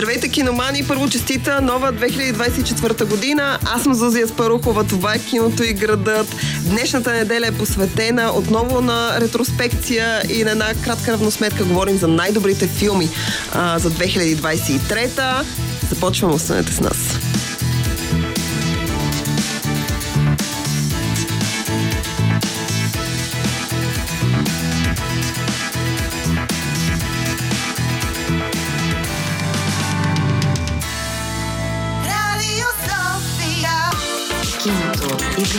Здравейте, киномани! Първо честита нова 2024 година. Аз съм Зузия Спарухова. Това е киното и градът. Днешната неделя е посветена отново на ретроспекция и на една кратка равносметка. Говорим за най-добрите филми а, за 2023. Започваме, останете с нас.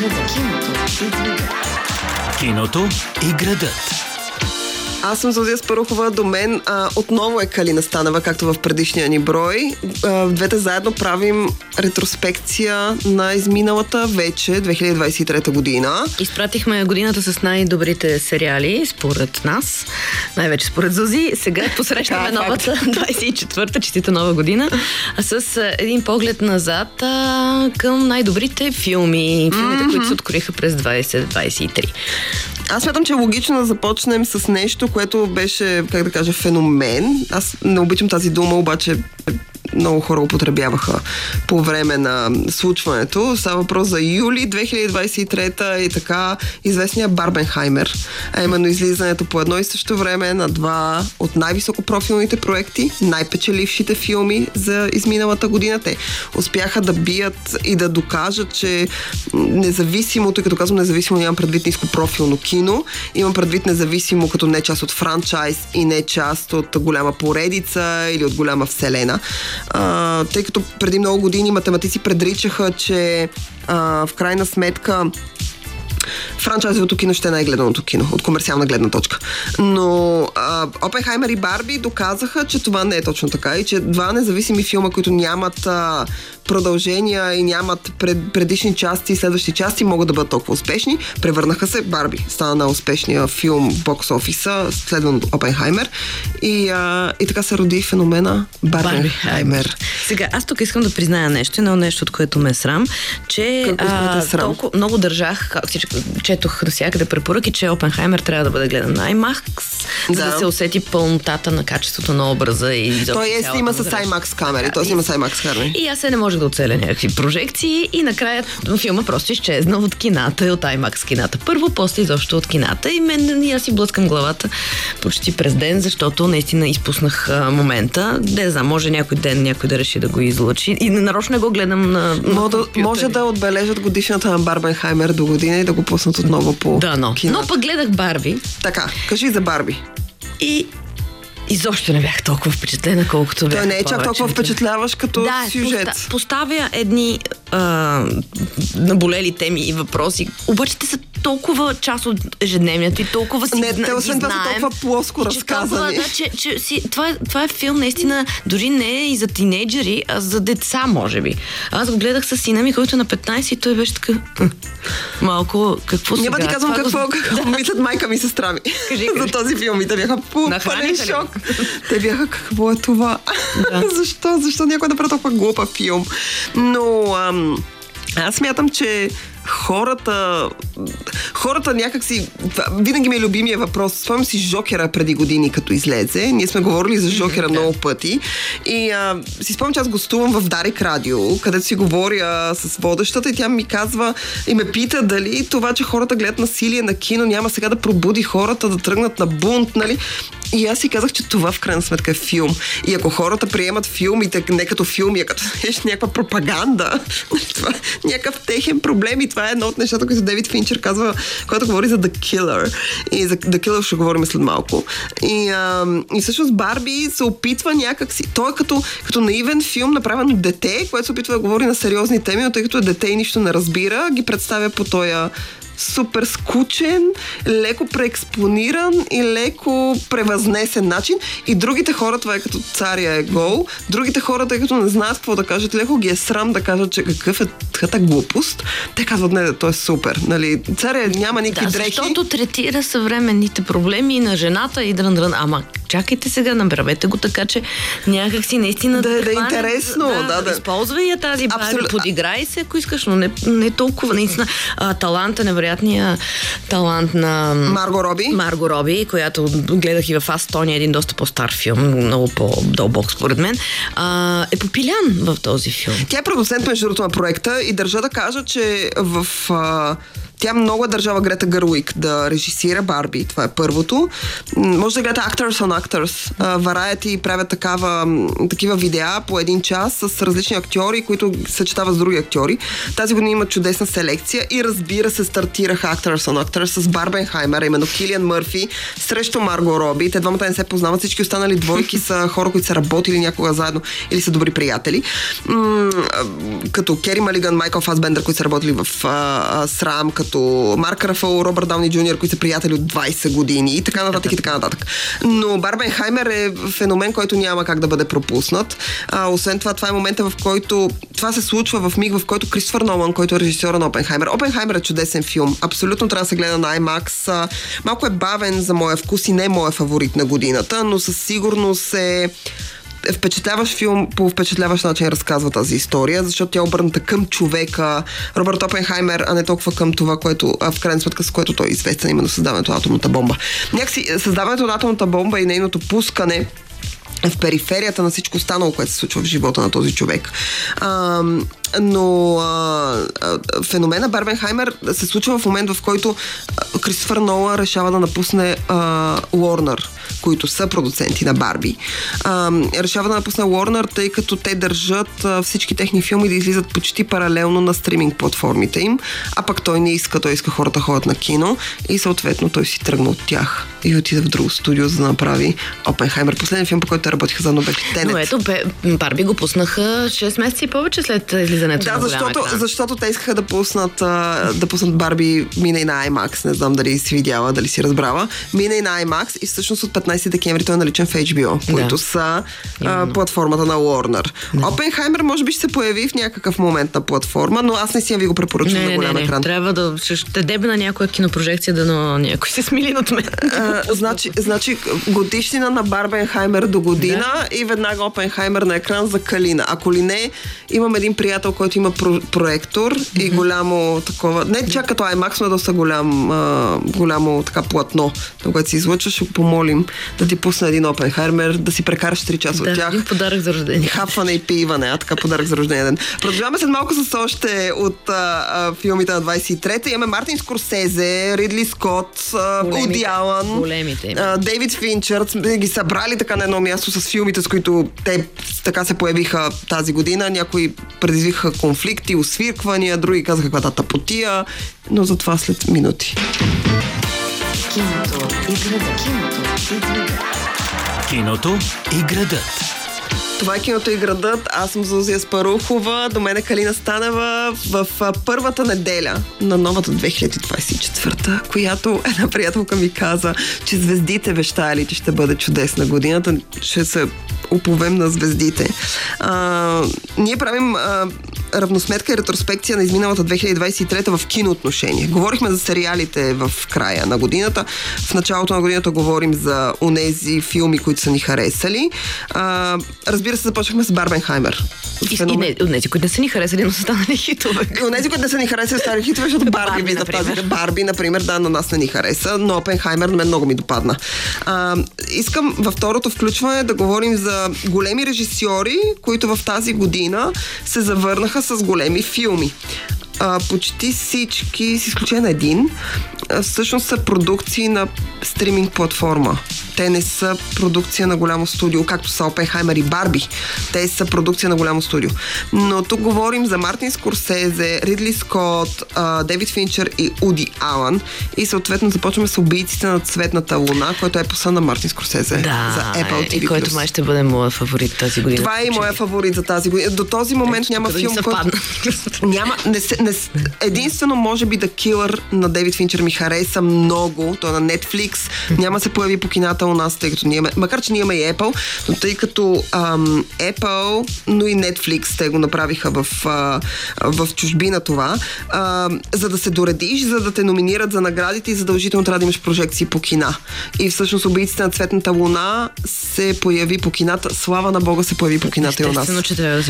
Киното и градът. Киното и градът. Аз съм Зозия Спарухова. До мен а, отново е Калина Станева, както в предишния ни брой. А, двете заедно правим ретроспекция на изминалата вече 2023 година. Изпратихме годината с най-добрите сериали, според нас, най-вече според Зузи. Сега посрещаме е, новата 24-та, честита нова година, а с един поглед назад а, към най-добрите филми, филмите, които се откроиха през 2023. Аз смятам, че е логично да започнем с нещо, което беше, как да кажа, феномен. Аз не обичам тази дума, обаче много хора употребяваха по време на случването. Става въпрос за юли 2023 и така известния Барбенхаймер, а именно излизането по едно и също време на два от най-високопрофилните проекти, най-печелившите филми за изминалата година. Те успяха да бият и да докажат, че независимо, тъй като казвам независимо, нямам предвид нископрофилно кино, имам предвид независимо като не част от франчайз и не част от голяма поредица или от голяма вселена. А, тъй като преди много години математици предричаха, че а, в крайна сметка франчайзовото кино ще е най-гледаното кино, от комерциална гледна точка. Но а, Опенхаймер и Барби доказаха, че това не е точно така и че два независими филма, които нямат а, продължения и нямат пред, предишни части и следващи части, могат да бъдат толкова успешни. Превърнаха се Барби. Стана на успешния филм бокс офиса, следван от Опенхаймер. И, а, и така се роди феномена Барбенхаймер. Сега, аз тук искам да призная нещо, едно нещо, от което ме е срам, че Какво да е срам? толкова много държах, всичко, четох навсякъде препоръки, че Опенхаймер трябва да бъде гледан на IMAX, за Да. да се усети пълнотата на качеството на образа и Той е снима с. IMAX камери. Да, Той снима с IMAX камери. И аз се не можех да оцеля някакви прожекции и накрая филма просто изчезна от кината и от IMAX кината. Първо, после изобщо от кината и мен и аз си блъскам главата почти през ден, защото наистина изпуснах а, момента. Не знам, може някой ден някой да реши да го излучи и нарочно го гледам на, на Може, да- компютър. може да отбележат годишната на Барбенхаймер до година и да го пуснат отново по Да, но. кината. Но пък гледах Барби Така, кажи за Барби. и изобщо не бях толкова впечатлена, колкото бях Той не е чак толкова впечатляващ като да, сюжет. поста- поставя едни а, наболели теми и въпроси, обаче те са толкова част от ежедневието и толкова си Не, те освен това са толкова плоско и че толкова, да, че, че си, това, е, това е филм наистина дори не е и за тинейджери, а за деца, може би. Аз го гледах с сина ми, който е на 15 и той беше така «М, малко, какво сега? Няма ти казвам Това какво, го- какво мислят майка ми и сестра ми Кажи, за кажи. този филм. И те бяха пълен шок. Те бяха какво е това? Да. Защо? Защо някой да прави толкова глупа филм? Но ам, аз смятам, че хората хората някакси винаги ми е любимия въпрос. Спомням си Жокера преди години, като излезе. Ние сме говорили за Жокера много пъти. И а, си спомням, че аз гостувам в Дарик Радио, където си говоря с водещата и тя ми казва и ме пита дали това, че хората гледат насилие на кино, няма сега да пробуди хората да тръгнат на бунт, нали? И аз си казах, че това в крайна сметка е филм. И ако хората приемат филмите не като филми, а като нещо, някаква пропаганда, това е някакъв техен проблем. И това е едно от нещата, които Дейвид Финчер казва, когато говори за The Killer. И за The Killer ще говорим след малко. И, а, и всъщност Барби се опитва някак си... Той е като, като наивен филм, направен от дете, което се опитва да говори на сериозни теми, но тъй като е дете и нищо не разбира, ги представя по този супер скучен, леко преекспониран и леко превъзнесен начин. И другите хора, това е като царя е гол, другите хора, тъй като не знаят какво да кажат, леко ги е срам да кажат, че какъв е детската глупост, те казват, не, то е супер. Нали, царя няма никакви Да, дрехи. защото третира съвременните проблеми и на жената и дрън, дрън. Ама чакайте сега, направете го така, че някак си наистина Да е- да е интересно, да, да. Използвай я тази барби, Абсолютно. подиграй се, ако искаш, но не, не толкова. Наистина, а, таланта, невероятния талант на... Марго Роби. Марго Роби, която гледах и в Астония, един доста по-стар филм, много по-дълбок според мен, а, е попилян в този филм. Тя е продуцент между другото на проекта и държа да кажа, че в... А, тя много е държава Грета Гърлик да режисира Барби. Това е първото. Може да гледате Actors on Actors. А, Variety правят такава, такива видеа по един час с различни актьори, които съчетават с други актьори. Тази година има чудесна селекция и разбира се стартираха Actors on Actors с Барбенхаймер, именно Килиан Мърфи срещу Марго Роби. Те двамата не се познават. Всички останали двойки са хора, които са работили някога заедно или са добри приятели. М, като Кери Малиган, Майкъл Фасбендър, които са работили в а, а, Срам, като Марк Рафал, Робърт Дауни Джуниор, които са приятели от 20 години и така нататък и така нататък. Но Барбенхаймер е феномен, който няма как да бъде пропуснат. А, освен това, това е момента, в който това се случва в миг, в който Кристофър Нолан, който е режисьора на Опенхаймер. Опенхаймер е чудесен филм. Абсолютно трябва да се гледа на IMAX. Малко е бавен за моя вкус и не е моя фаворит на годината, но със сигурност е впечатляващ филм, по впечатляващ начин разказва тази история, защото тя е обърната към човека, Робърт Опенхаймер, а не толкова към това, което, в крайна сметка, с което той е известен, именно създаването на атомната бомба. Някакси е, създаването на атомната бомба и нейното пускане в периферията на всичко останало, което се случва в живота на този човек. А, но а, а, феномена Барбенхаймер се случва в момент, в който Кристофър Нола решава да напусне Уорнер, които са продуценти на Барби. А, решава да напусне Уорнер, тъй като те държат а, всички техни филми да излизат почти паралелно на стриминг платформите им, а пък той не иска, той иска хората ходят на кино и съответно той си тръгна от тях и отиде в друго студио, за да направи Опенхаймер. Последният филм, по който работиха заедно беше Тенет. Но ето, Барби го пуснаха 6 месеца и повече след излизането Да, на защото, екран. защото те искаха да пуснат, да пуснат Барби мина и на IMAX. Не знам дали си видяла, дали си разбрала. Мина и на IMAX и всъщност от 15 декември той е наличен в HBO, Да. които са а, платформата на Warner. Опенхаймер може би ще се появи в някакъв момент на платформа, но аз не си я ви го препоръчвам на голям не, не. екран. Трябва да ще, ще дебна някоя кинопрожекция, да но някой се смили от мен. А, значи, значи годишнина на Барбенхаймер до година и веднага Опенхаймер на екран за Калина. Ако ли не, имам един приятел, който има про- проектор и голямо такова, не чак като IMAX, но доста голям, а, голямо така платно, на което се излъчва, ще помолим да ти пусне един Опенхаймер, да си прекараш 3 часа от да, тях. един подарък за рождение. Хапване и пиване, а така подарък за рождения ден. Продължаваме след малко с още от а, а, филмите на 23-та. Имаме Мартин Скорсезе, Ридли Скот. Уди Алън, Големите а, Дейвид Финчър. Сме ги събрали така на едно място с филмите, с които те така се появиха тази година. Някои предизвикаха конфликти, освирквания, други казаха каква тъпотия, но за това след минути. Киното и града. Киното и града. Киното и градът. Това е киното и градът. Аз съм Зузия Спарухова. До мен е Калина Станева в първата неделя на новата 2024, която една приятелка ми каза, че звездите вещали, че ще бъде чудесна годината. Ще се уповем на звездите. А, ние правим а, равносметка и ретроспекция на изминалата 2023 в киноотношение. Говорихме за сериалите в края на годината. В началото на годината говорим за онези филми, които са ни харесали. А, разбира се, започнахме с Барбенхаймер. И, и не, не, които не са ни харесали, но са станали хитове. И онези, които не са ни харесали стари хитове, защото Барби Барби, ви запазиха. Барби, например, да, на нас не ни хареса, но Опенхаймер на мен много ми допадна. А, искам във второто включване да говорим за големи режисьори, които в тази година се завърнаха с големи филми. А, почти всички, с изключение на един, всъщност са продукции на стриминг платформа. Те не са продукция на голямо студио, както са Опенхаймер и Барби. Те са продукция на голямо студио. Но тук говорим за Мартин Скорсезе, Ридли Скот, Дейвид Финчер и Уди Алън. И съответно започваме с убийците на Цветната луна, който е поса на Мартин Скорсезе Да, за Apple TV+. и който май ще бъде моя фаворит тази година. Това е и моя фаворит за тази година. До този момент няма да филм, който... Няма, не не, единствено, може би, The Killer на Дейвид Финчер ми хареса много. Той е на Netflix. Няма се появи по кината у нас, тъй като ние имаме, макар че ние имаме и Apple, но тъй като ам, Apple, но и Netflix те го направиха в, а, в чужбина това, а, за да се доредиш, за да те номинират за наградите и задължително трябва да имаш прожекции по кина. И всъщност убийците на цветната луна се появи по кината. Слава на Бога се появи по кината и у нас.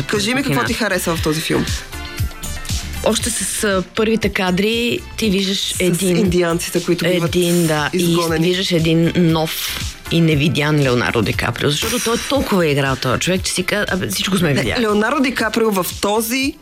Кажи ми какво ти хареса в този филм. Още с първите кадри ти виждаш С един... индианците, които биват един, да, изгонени. и виждаш един нов и невидян Леонардо Ди Каприо, защото той толкова е играл този човек, че си казва, всичко сме видяли. Леонардо Ди Каприо в този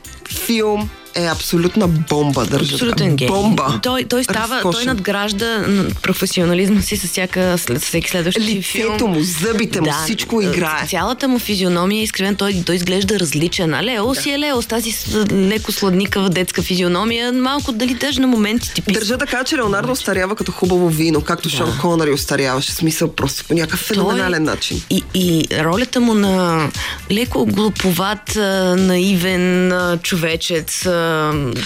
филм е абсолютна бомба, държа. Абсолютен гений. Бомба. Той, той става, той Разкошен. надгражда м, професионализма си с всяка, след всеки следващ филм. Лицето му, зъбите му, всичко играе. Цялата му физиономия е изкривен, той, той изглежда различен. А Лео си е Лео с тази леко сладникава детска физиономия, малко дали даже на моменти ти Държа да кажа, че Леонардо остарява като хубаво вино, както да. Шон Конъри остаряваше. Смисъл просто по някакъв феноменален начин. И, и ролята му на леко глуповат, наивен човечец,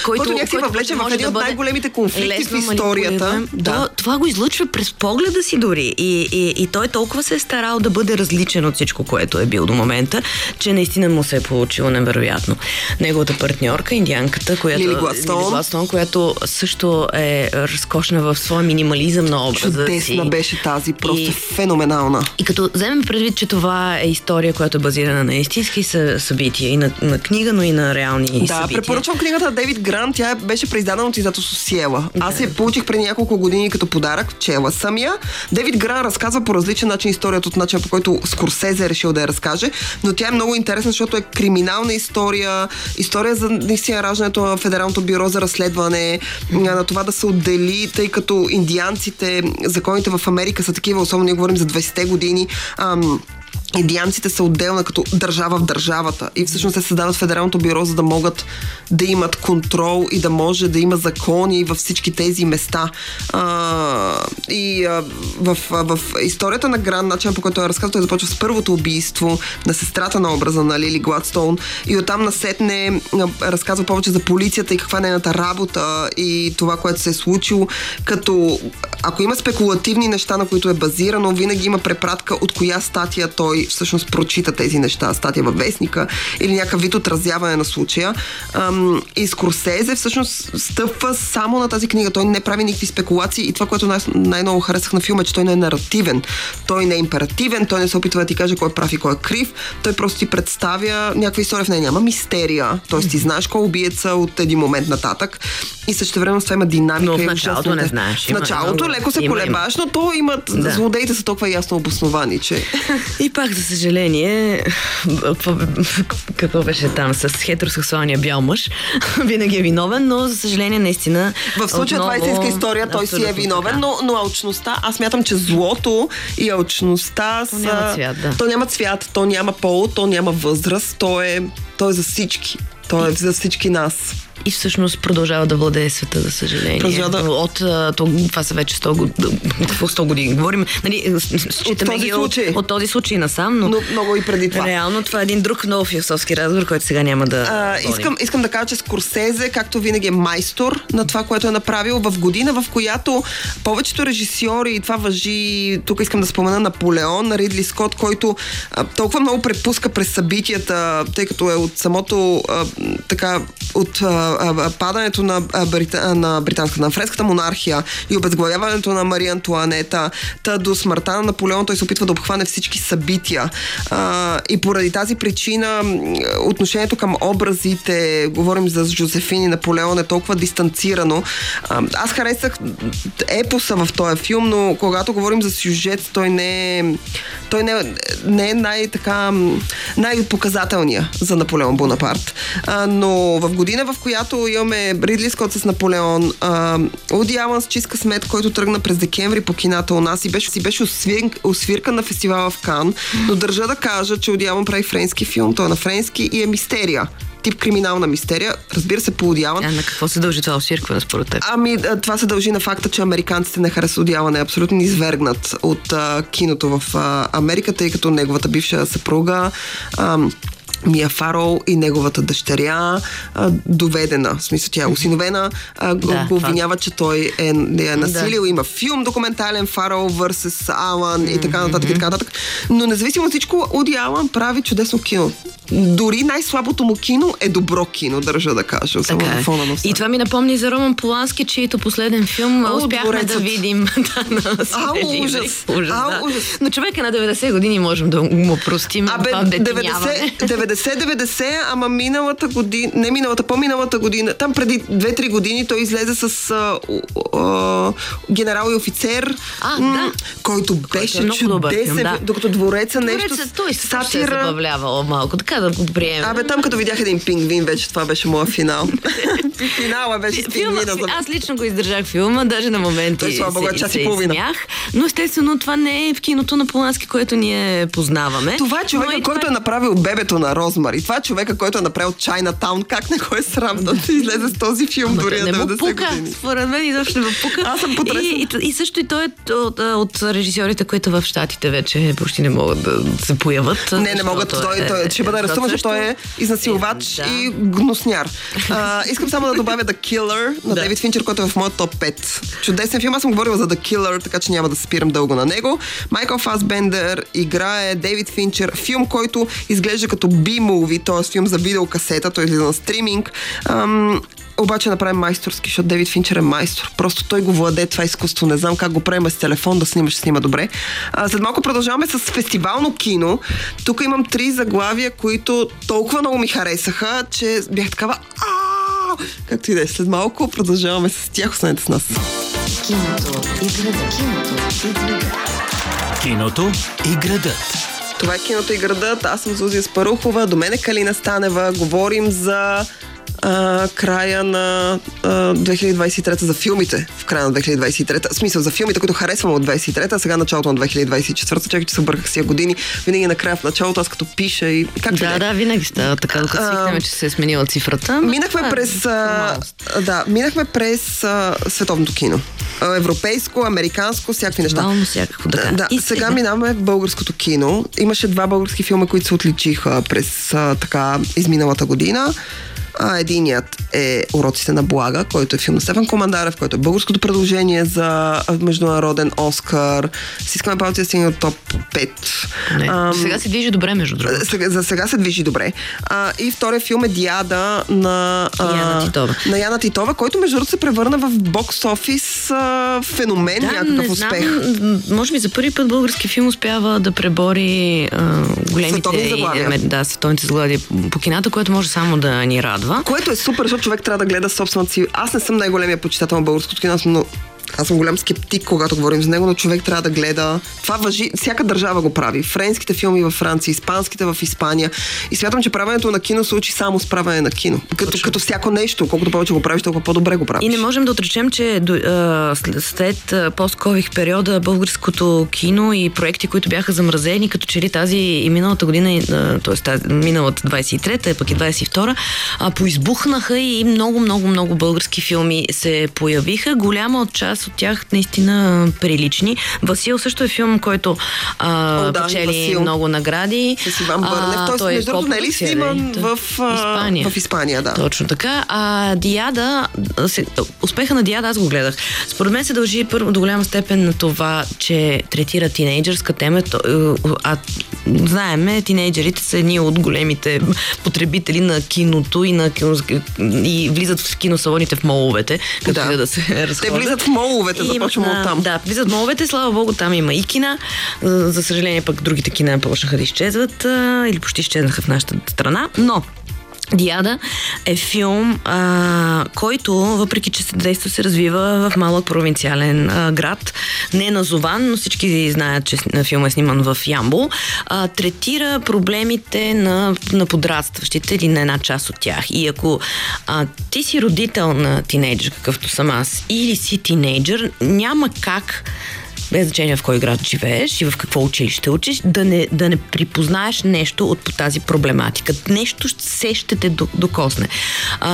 който, Който някак си въвлече в един да от най-големите конфликти в историята. Да. То, това го излъчва през погледа си дори. И, и, и той толкова се е старал да бъде различен от всичко, което е бил до момента, че наистина му се е получило невероятно. Неговата партньорка, индианката, която, Лили Гладстон. Лили Гладстон, която също е разкошна в своя минимализъм на образа Чудесна си. беше тази, просто И- феноменална. и като вземем предвид, че това е история, която е базирана на истински съ- събития и на, на книга, но и на реални Да, събития. препоръчвам книгата на Дейвид Грант. Тя беше преиздадена от издателство Сиела. Аз я получих преди няколко години като подарък. Чела съм я. Дейвид Грант разказва по различен начин историята от начина по който Скорсезе е решил да я разкаже. Но тя е много интересна, защото е криминална история. История за наистина раждането на Федералното бюро за разследване, на това да се отдели, тъй като индианците, законите в Америка са такива, особено ние говорим за 20-те години. Ам, Индианците са отделна като държава в държавата и всъщност се създават федералното бюро, за да могат да имат контрол и да може да има закони във всички тези места. А, и а, в, в историята на Гран, начин по който е разказал, той започва с първото убийство на сестрата на образа на Лили Гладстоун и оттам насетне разказва повече за полицията и каква е нейната работа и това, което се е случило, като ако има спекулативни неща, на които е базирано, винаги има препратка от коя статия той всъщност прочита тези неща, статия във вестника или някакъв вид отразяване на случая. Ам, и Скорсезе всъщност стъпва само на тази книга. Той не прави никакви спекулации и това, което най- най-много харесах на филма, е, че той не е наративен. Той не е императивен, той не се опитва да ти каже кой е прав и кой е крив. Той просто ти представя някаква история в нея. Няма мистерия. Тоест ти знаеш кой е убиеца от един момент нататък. И също време това има динамика. Но в началото не знаеш. В началото леко се има, колебаш, но то имат... Да. Злодеите са толкова ясно обосновани, че... И пак, за съжаление, какво, беше там с хетеросексуалния бял мъж, винаги е виновен, но за съжаление наистина. В случая това е отново- истинска история, той си е виновен, но, но алчността, аз мятам, че злото и алчността То са... няма цвят, да. То няма цвят, то няма пол, то няма възраст, то е, то е за всички. То е за всички нас. И всъщност продължава да владее света, за съжаление. Продължава да- От, това са вече 100, год- какво 100 години. Говорим, нали, считаме този ги случай. От, от този случай насам, но, Но много и преди това. реално това е един друг много философски разговор, който сега няма да А, искам, искам да кажа, че Скорсезе, както винаги е майстор на това, което е направил в година, в която повечето режисьори, и това въжи, тук искам да спомена Наполеон, на Ридли Скот, който а, толкова много препуска през събитията, тъй като е от самото а, така, от а, падането на, Брита, на британската, на френската монархия и обезглавяването на Мария Антуанета, та до смъртта на Наполеон, той се опитва да обхване всички събития. А, и поради тази причина отношението към образите, говорим за Жозефин и Наполеон, е толкова дистанцирано. А, аз харесах епоса в този филм, но когато говорим за сюжет, той не е, той не, не е най-така най-показателния за Наполеон Бонапарт. А, но в година, в която имаме Ридли Скот с Наполеон, а, Уди Алън с Чиска Смет, който тръгна през декември по кината у нас и беше, си беше освир, освирка на фестивала в Кан, но държа да кажа, че Уди Алън прави френски филм, той е на френски и е мистерия тип криминална мистерия. Разбира се, по. А на какво се дължи това освиркване според теб? Ами, а, това се дължи на факта, че американците не харесват одялане. Е абсолютно извергнат от а, киното в а, Америка, тъй като неговата бивша съпруга ам, Мия Фарол и неговата дъщеря а, доведена, в смисъл тя е осиновена, а, го, Да, го това- обвинява, че той е, е насилил, има филм документален Фарол vs. Алан и така нататък и така нататък. Но независимо от всичко, Оди Алан прави чудесно кино. Дори най-слабото му кино е добро кино, държа да кажа. Само Така е. фона на И това ми напомни за Роман Полански, чието последен филм О, успяхме Дворецът. да видим. да, на Ау, свежи ужас. ужас, Ау, да. ужас. Но човек е на 90 години, можем да му простим Абе, това детиняване. 90-90, ама миналата година, не миналата, по-миналата година, там преди 2-3 години той излезе с а, а, генерал и офицер, А, м, да. който беше е много добър чудесен, да. докато двореца нещо Двореца, той се сатира. се е забавлявал малко, така да го приемем. Абе, там като видях един пингвин, вече това беше моя финал. Финала беше с Филма, за- аз лично го издържах филма, даже на моменти Той, слава е се, час и половина. Но естествено това не е в киното на Полански, което ние познаваме. Това е и който е направил бебето на Розмари. Това е човека, който е направил Чайнатаун. Как не го е срам да излезе с този филм дори на му 90 пука, години? според мен изобщо не му пука. Аз съм потресена. И, и, и също и той е от, от режисьорите, които в Штатите вече почти не могат да се появат. Не, не могат. Той, е- той ще бъде арестуван, защото той е изнасилвач да. и гносняр. А, искам само да добавя The Killer на Да. Дейвид Финчер, който е в моят топ 5. Чудесен филм. Аз съм говорила за The Killer, така че няма да спирам дълго на него. Майкъл Фасбендер играе Дейвид Финчер. Филм, който изглежда като B-movie, т.е. филм за видеокасета. Той излиза на стриминг. Ам, обаче направи майсторски, защото Дейвид Финчер е майстор. Просто той го владее това изкуство. Не знам как го правим с телефон да снимаш, снима добре. А, след малко продължаваме с фестивално кино. Тук имам три заглавия, които толкова много ми харесаха, че бях такава. «А!» Както и да е. След малко продължаваме с тях. Останете с нас. Киното и градът. Киното и градът. Киното и градът. Това е киното и градът. Аз съм Зузия Спарухова. До мен е Калина Станева. Говорим за а, края на а, 2023 за филмите в края на 2023 В смисъл за филмите, които харесвам от 23-та, а сега началото на 2024 Чакай, че се обърках с тия години. Винаги накрая в началото, аз като пиша и как Да, да, винаги става така, докато свикнем, че се е сменила цифрата. Минахме това е през, а, да, минахме през а, световното кино. А, Европейско, американско, всякакви неща. Вално всякакво, да. Да, И сега минаваме в българското кино. Имаше два български филма, които се отличиха през а, така изминалата година. А, единият е Уроците на Блага, който е филм на Стефан Командарев, който е българското предложение за международен Оскар. С искаме палци да стигне от топ 5. Не, Ам, сега се движи добре, между другото. сега, за сега се движи добре. А, и втория филм е Диада на, а, Яна Титова. на Яна Титова, който между другото се превърна в бокс офис а, феномен, някакъв не успех. Знам, може би за първи път български филм успява да пребори а, големите Световни заглавия. е, да, световните заглавия по кината, което може само да ни радва. Което е супер, защото човек трябва да гледа собствената си. Аз не съм най-големия почитател на българското кино, но аз съм голям скептик, когато говорим за него, но човек трябва да гледа. Това въжи, всяка държава го прави. Френските филми във Франция, испанските в Испания. И смятам, че правенето на кино се учи само с правене на кино. Като, като всяко нещо. Колкото повече го правиш, толкова по-добре го правиш. И не можем да отречем, че а, след, а, пост-кових периода българското кино и проекти, които бяха замразени, като че ли тази и миналата година, т.е. миналата 23-та, пък и 22-та, а, поизбухнаха и много, много, много български филми се появиха. Голяма от част от тях наистина прилични. Васил също е филм, който а, О, да, печели Васил. много награди. С Иван Бърнев. А, Тоест, той е между другото, не ли копродукция, сниман в, а, Испания. в Испания, да. Точно така. А Диада, се- успеха на Диада аз го гледах. Според мен се дължи първо до голяма степен на това, че третира тинейджърска тема. Е, А знаеме, тинейджерите са едни от големите потребители на киното и, на кино, и влизат в киносалоните в моловете, като Да. да. се Те разходят. влизат в моловете, И започваме имат, от там. Да, влизат моловете, слава богу, там има и кина. За за съжаление, пък другите кина почнаха да изчезват а, или почти изчезнаха в нашата страна. Но Диада е филм, а, който, въпреки че се действа, се развива в малък провинциален а, град. Не е назован, но всички знаят, че филма е сниман в Ямбол. А, третира проблемите на, на подрастващите или на една част от тях. И ако а, ти си родител на тинейджър, какъвто съм аз, или си тинейджър, няма как без значение в кой град живееш и в какво училище учиш, да не, да не припознаеш нещо от по тази проблематика. Нещо все ще те до- докосне. А,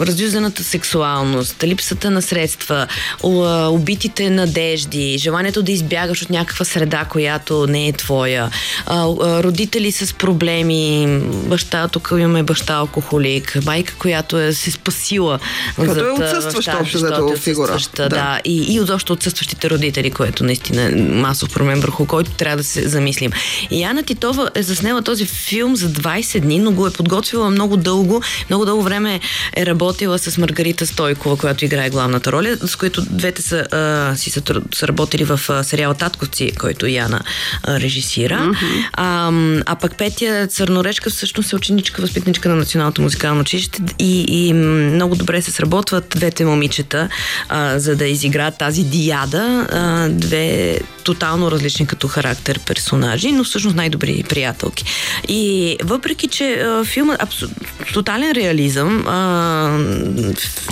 разюзаната сексуалност, липсата на средства, убитите надежди, желанието да избягаш от някаква среда, която не е твоя, а, родители с проблеми, баща, тук имаме баща алкохолик, майка, която е се спасила. Като е а, отсъстваща общо е фигура. Да. Да. И, и отзащо отсъстващите родители, което наистина е масов проблем, върху който трябва да се замислим. И Яна Титова е заснела този филм за 20 дни, но го е подготвила много дълго. Много дълго време е работила с Маргарита Стойкова, която играе главната роля, с които двете са, а, си са, са работили в а, сериала Татковци, който Яна а, режисира. Mm-hmm. А, а пък Петя Църноречка всъщност е ученичка, възпитничка на Националното музикално училище и, и много добре се сработват двете момичета, а, за да изиграят тази диада. А, две тотално различни като характер персонажи, но всъщност най-добри приятелки. И въпреки, че а, филмът абсо... тотален реализъм, а,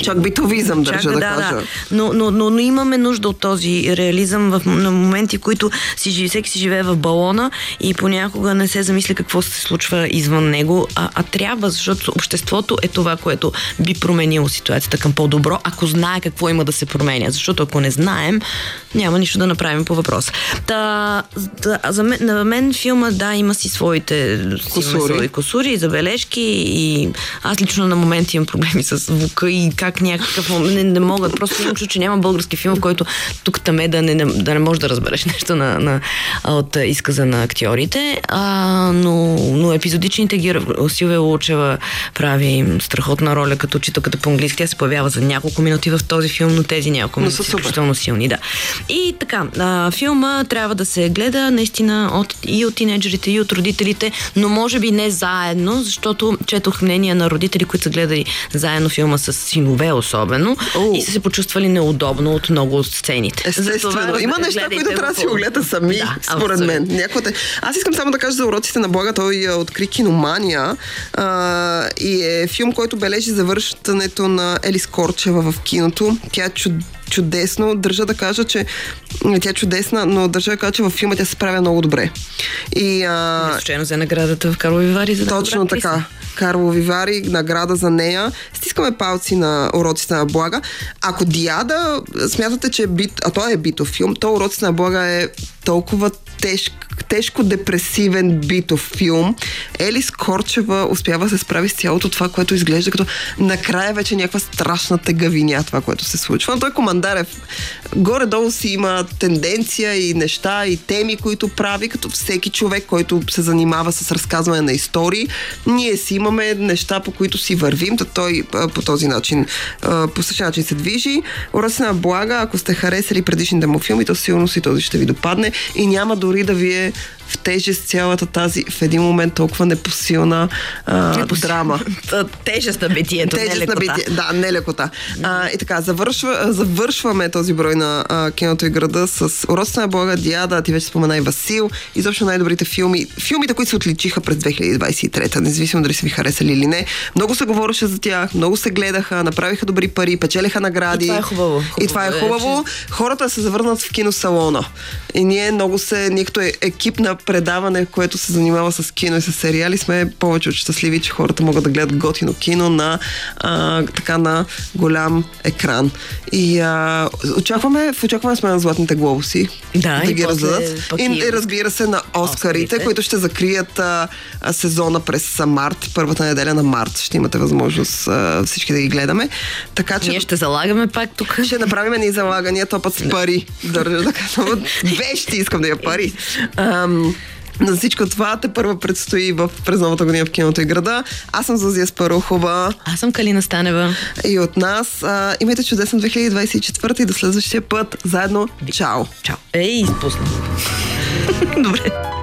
Чак битовизъм, държа Чака, да, да, кажа. Да. Но, но, но, но имаме нужда от този реализъм в на моменти, в които си, всеки си живее в балона и понякога не се замисля какво се случва извън него, а, а трябва, защото обществото е това, което би променило ситуацията към по-добро, ако знае какво има да се променя. Защото ако не знаем, няма нищо да направим по въпроса. Та, да, за мен, на мен филма, да, има си своите Кусури. свои косури забележки и аз лично на моменти имам проблеми с звука и как някакъв момент не, не могат. Просто имам че няма български филм, в който тук таме да не, да не можеш да разбереш нещо на, на, от изказа на актьорите. А, но, но епизодичните ги Силвия Лучева прави страхотна роля като учителката по английски. Тя се появява за няколко минути в този филм, но тези няколко минути са изключително силни. Да. И така, а, филма трябва да се гледа наистина от, и от тинейджерите, и от родителите, но може би не заедно, защото четох мнения на родители, които са гледали заедно филма с синове особено О. и са се почувствали неудобно от много от сцените. Естествено. Затова Има неща, които трябва да си го гледате сами, Да, според абсолютно. мен. Някои... Аз искам само да кажа за уроците на Блага. Той а, откри киномания а, и е филм, който бележи завършването на Елис Корчева в киното. Тя е чуд чудесно. Държа да кажа, че тя е чудесна, но държа да кажа, че във филма тя се справя много добре. И а, Не случайно за наградата в Карлови Вари. За точно така. Карло Вивари, награда за нея. Стискаме палци на уроците на Блага. Ако Диада смятате, че е бит, а той е битов филм, то уроците на Блага е толкова тежк, тежко депресивен битов филм. Елис Корчева успява да се справи с цялото това, което изглежда като накрая вече някаква страшна тегавиня това, което се случва. Но той Командарев горе-долу си има тенденция и неща и теми, които прави, като всеки човек, който се занимава с разказване на истории. Ние си имаме неща, по които си вървим, да той по този начин, а, по същия начин се движи. Уроци на блага, ако сте харесали предишните му филми, то сигурно и този ще ви допадне и няма дори да ви е в тежест цялата тази в един момент толкова непосилна а, Непосилна. драма. Тежест на битието, не Тежест на лекота. битие. Да, не лекота. А, и така, завършва, завършваме този брой на а, киното и града с Уроците на Блага, Диада, ти вече спомена и Васил, изобщо най-добрите филми. Филмите, които се отличиха през 2023, независимо дали са ви харесали или не. Много се говореше за тях, много се гледаха, направиха добри пари, печелиха награди. И това е хубаво. И това е Хубаво е, хубаво. Хората се завърнат в киносалона. И ние много се, ние като е- екип на предаване, което се занимава с кино и с сериали, сме повече от щастливи, че хората могат да гледат готино кино на а, така на голям екран. И а, очакваме, в очакване сме на Златните глобуси. Да, да ги после раздадат. И, и- разбира се на Оскарите, Оскарите. които ще закрият а, а, сезона през март, първата неделя на март. Ще имате възможност а, всички да ги гледаме. Така че Ние ще залагаме пак тук. ще направим ни залагания, то път с пари. Държа да. Вещи искам да я пари. Ам, на всичко това те първа предстои в през новата година в киното и града. Аз съм Зазия Спарухова Аз съм Калина Станева. и от нас. А, имайте чудесна 2024 и до следващия път. Заедно. Чао! Чао. Ей, изпусна. Добре.